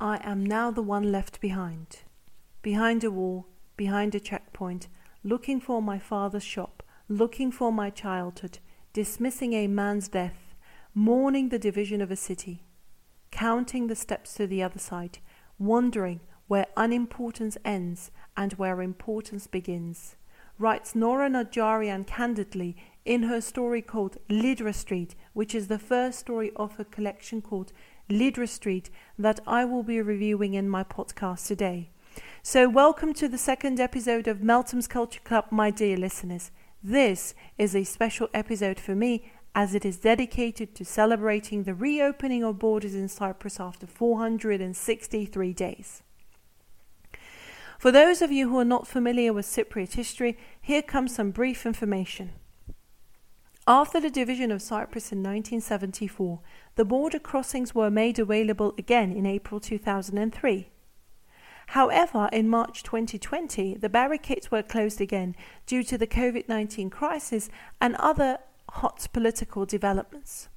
I am now the one left behind. Behind a wall, behind a checkpoint, looking for my father's shop, looking for my childhood, dismissing a man's death, mourning the division of a city, counting the steps to the other side, wondering where unimportance ends and where importance begins. Writes Nora Nadjarian candidly in her story called Ledra Street, which is the first story of her collection called Ledra Street that I will be reviewing in my podcast today. So, welcome to the second episode of Meltem's Culture Club, my dear listeners. This is a special episode for me as it is dedicated to celebrating the reopening of borders in Cyprus after 463 days. For those of you who are not familiar with Cypriot history, here comes some brief information. After the division of Cyprus in 1974, the border crossings were made available again in April 2003. However, in March 2020, the barricades were closed again due to the COVID 19 crisis and other hot political developments.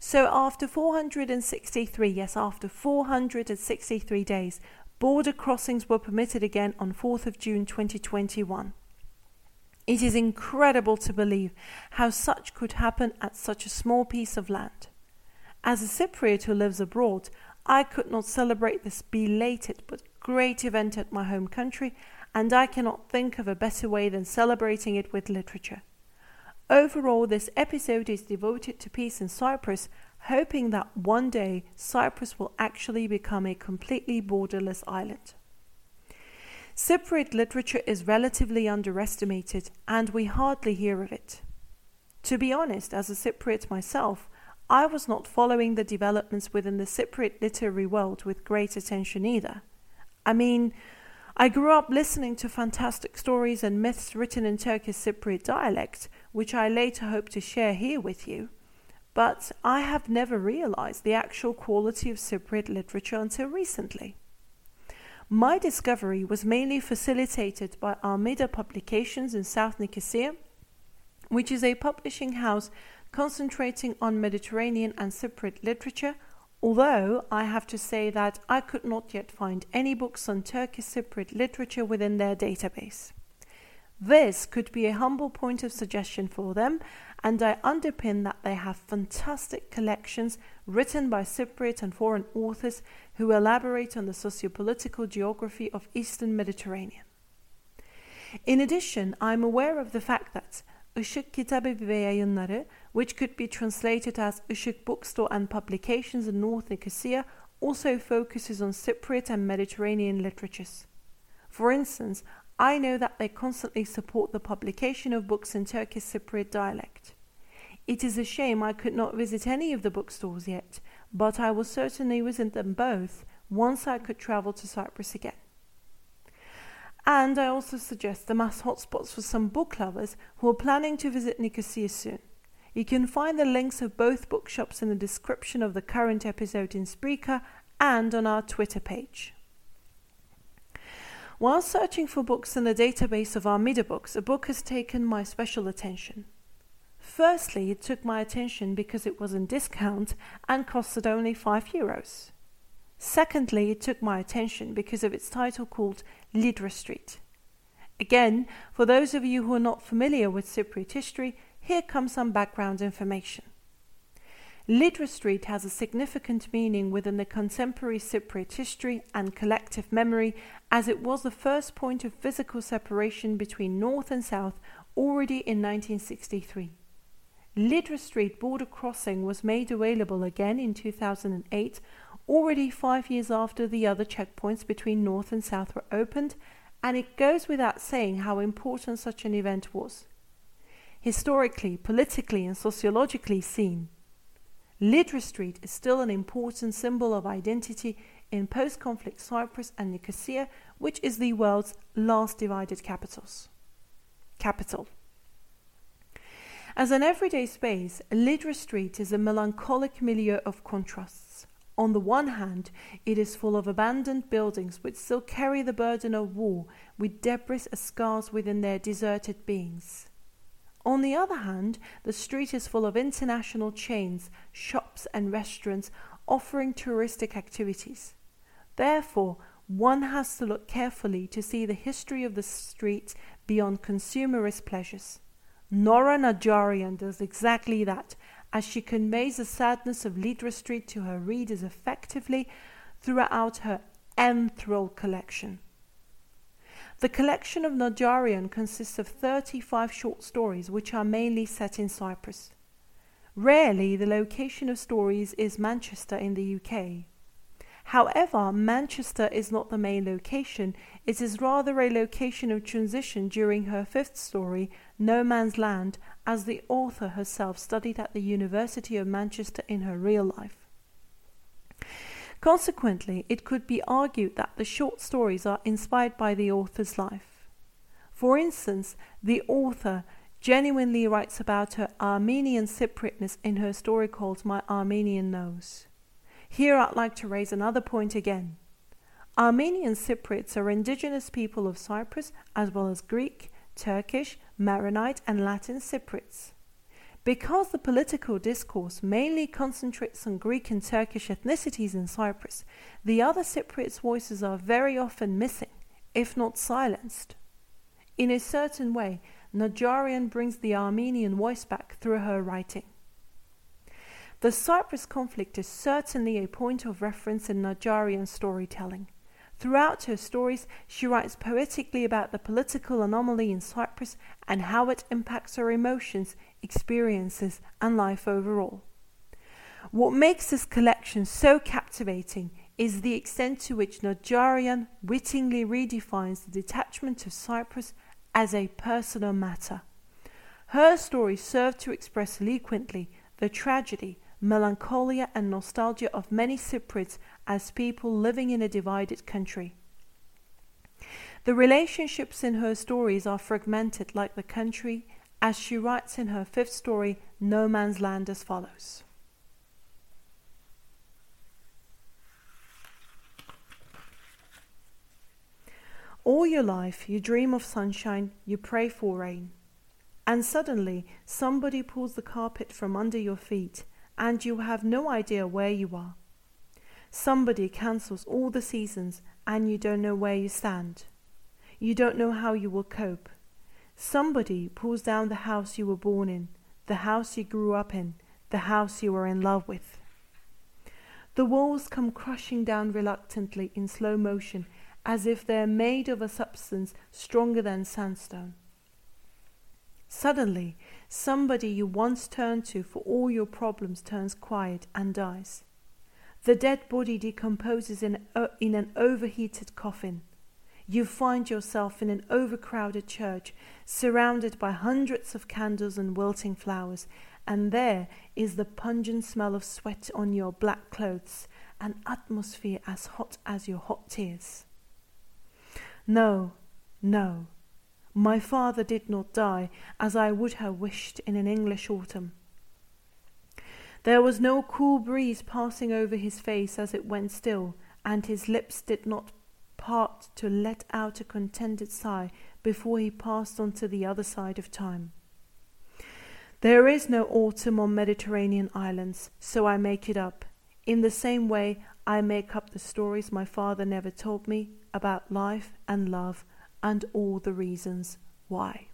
So, after 463, yes, after 463 days, border crossings were permitted again on 4th of June 2021. It is incredible to believe how such could happen at such a small piece of land. As a Cypriot who lives abroad, I could not celebrate this belated but great event at my home country, and I cannot think of a better way than celebrating it with literature. Overall, this episode is devoted to peace in Cyprus, hoping that one day Cyprus will actually become a completely borderless island. Cypriot literature is relatively underestimated, and we hardly hear of it. To be honest, as a Cypriot myself, I was not following the developments within the Cypriot literary world with great attention either. I mean, I grew up listening to fantastic stories and myths written in Turkish Cypriot dialect, which I later hope to share here with you. But I have never realized the actual quality of Cypriot literature until recently. My discovery was mainly facilitated by Armida Publications in South Nicosia, which is a publishing house concentrating on Mediterranean and Cypriot literature Although I have to say that I could not yet find any books on Turkish Cypriot literature within their database. This could be a humble point of suggestion for them, and I underpin that they have fantastic collections written by Cypriot and foreign authors who elaborate on the sociopolitical geography of Eastern Mediterranean. In addition, I am aware of the fact that Işık Kitabevi ve Yayınları which could be translated as Işık Bookstore and Publications in North Nicosia, also focuses on Cypriot and Mediterranean literatures. For instance, I know that they constantly support the publication of books in Turkish Cypriot dialect. It is a shame I could not visit any of the bookstores yet, but I will certainly visit them both once I could travel to Cyprus again. And I also suggest the mass hotspots for some book lovers who are planning to visit Nicosia soon. You can find the links of both bookshops in the description of the current episode in Spreaker and on our Twitter page. While searching for books in the database of Armida Books, a book has taken my special attention. Firstly, it took my attention because it was in discount and costed only 5 euros. Secondly, it took my attention because of its title called Ledra Street. Again, for those of you who are not familiar with Cypriot history, here comes some background information. Ledra Street has a significant meaning within the contemporary Cypriot history and collective memory as it was the first point of physical separation between North and South already in 1963. Ledra Street border crossing was made available again in 2008, already five years after the other checkpoints between North and South were opened, and it goes without saying how important such an event was historically, politically, and sociologically seen. Ledra Street is still an important symbol of identity in post conflict Cyprus and Nicosia, which is the world's last divided capitals. Capital. As an everyday space, Ledra Street is a melancholic milieu of contrasts. On the one hand, it is full of abandoned buildings which still carry the burden of war, with debris as scars within their deserted beings. On the other hand, the street is full of international chains, shops, and restaurants offering touristic activities. Therefore, one has to look carefully to see the history of the street beyond consumerist pleasures. Nora Nadjarian does exactly that, as she conveys the sadness of Ledra Street to her readers effectively throughout her enthralled collection. The collection of Nadjarian consists of 35 short stories which are mainly set in Cyprus. Rarely the location of stories is Manchester in the UK. However, Manchester is not the main location, it is rather a location of transition during her fifth story, No Man's Land, as the author herself studied at the University of Manchester in her real life. Consequently, it could be argued that the short stories are inspired by the author's life. For instance, the author genuinely writes about her Armenian Cypriotness in her story called My Armenian Nose. Here I'd like to raise another point again. Armenian Cypriots are indigenous people of Cyprus as well as Greek, Turkish, Maronite, and Latin Cypriots. Because the political discourse mainly concentrates on Greek and Turkish ethnicities in Cyprus, the other Cypriots' voices are very often missing, if not silenced. In a certain way, Nadjarian brings the Armenian voice back through her writing. The Cyprus conflict is certainly a point of reference in Nadjarian storytelling. Throughout her stories, she writes poetically about the political anomaly in Cyprus and how it impacts her emotions, experiences, and life overall. What makes this collection so captivating is the extent to which Nadjarian wittingly redefines the detachment of Cyprus as a personal matter. Her stories serve to express eloquently the tragedy, melancholia, and nostalgia of many Cypriots as people living in a divided country. The relationships in her stories are fragmented like the country, as she writes in her fifth story, No Man's Land, as follows. All your life, you dream of sunshine, you pray for rain. And suddenly, somebody pulls the carpet from under your feet and you have no idea where you are. Somebody cancels all the seasons and you don't know where you stand. You don't know how you will cope. Somebody pulls down the house you were born in, the house you grew up in, the house you were in love with. The walls come crushing down reluctantly in slow motion as if they're made of a substance stronger than sandstone. Suddenly, somebody you once turned to for all your problems turns quiet and dies. The dead body decomposes in, uh, in an overheated coffin. You find yourself in an overcrowded church, surrounded by hundreds of candles and wilting flowers, and there is the pungent smell of sweat on your black clothes, an atmosphere as hot as your hot tears. No, no, my father did not die as I would have wished in an English autumn. There was no cool breeze passing over his face as it went still, and his lips did not part to let out a contented sigh before he passed on to the other side of time. There is no autumn on Mediterranean islands, so I make it up. In the same way, I make up the stories my father never told me about life and love and all the reasons why.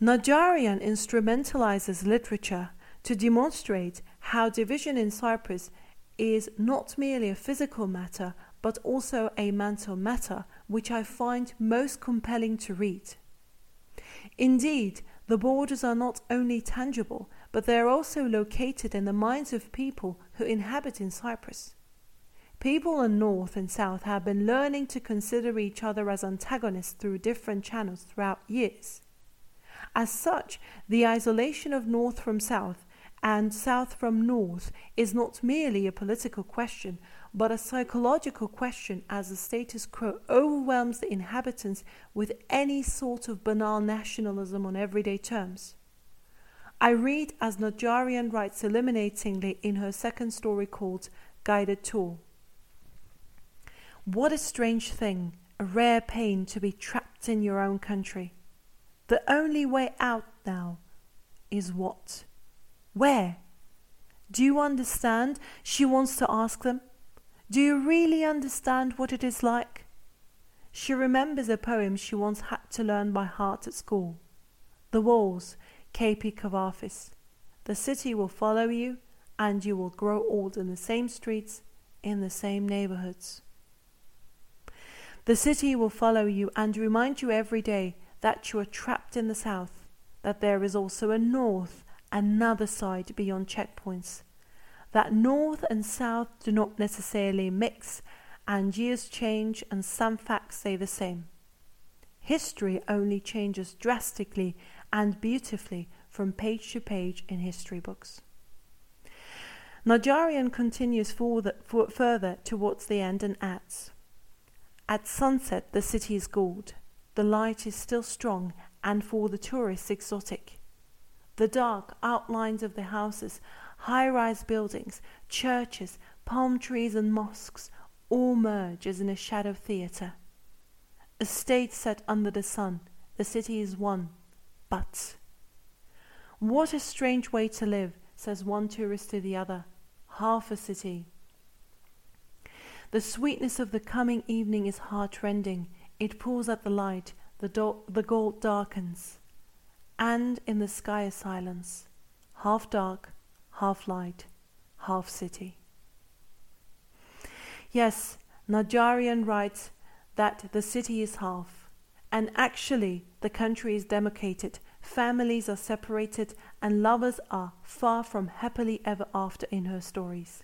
Nadjarian instrumentalizes literature to demonstrate how division in Cyprus is not merely a physical matter but also a mental matter, which I find most compelling to read. Indeed, the borders are not only tangible, but they are also located in the minds of people who inhabit in Cyprus. People in North and South have been learning to consider each other as antagonists through different channels throughout years. As such, the isolation of North from South and South from North is not merely a political question, but a psychological question as the status quo overwhelms the inhabitants with any sort of banal nationalism on everyday terms. I read as Nadjarian writes eliminatingly in her second story called Guided Tour. What a strange thing, a rare pain to be trapped in your own country. The only way out now is what? Where? Do you understand? She wants to ask them. Do you really understand what it is like? She remembers a poem she once had to learn by heart at school. The walls, K.P. Kavafis. The city will follow you, and you will grow old in the same streets, in the same neighborhoods. The city will follow you and remind you every day that you are trapped in the south, that there is also a north, another side beyond checkpoints, that north and south do not necessarily mix and years change and some facts stay the same. History only changes drastically and beautifully from page to page in history books. Nadjarian continues further, further towards the end and adds At sunset, the city is gold. The light is still strong and for the tourists exotic. The dark outlines of the houses, high rise buildings, churches, palm trees, and mosques all merge as in a shadow theatre. A stage set under the sun, the city is one, but. What a strange way to live, says one tourist to the other. Half a city. The sweetness of the coming evening is heart-rending. It pours at the light, the, do- the gold darkens. And in the sky is silence. Half dark, half light, half city. Yes, Nadjarian writes that the city is half, and actually the country is demarcated, families are separated, and lovers are far from happily ever after in her stories.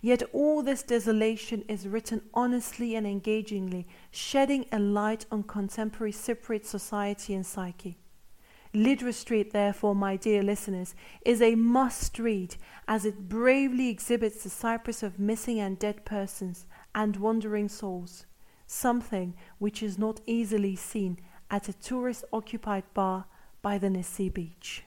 Yet all this desolation is written honestly and engagingly, shedding a light on contemporary Cypriot society and psyche. Ledra Street, therefore, my dear listeners, is a must read as it bravely exhibits the Cyprus of missing and dead persons and wandering souls, something which is not easily seen at a tourist occupied bar by the Nissi beach.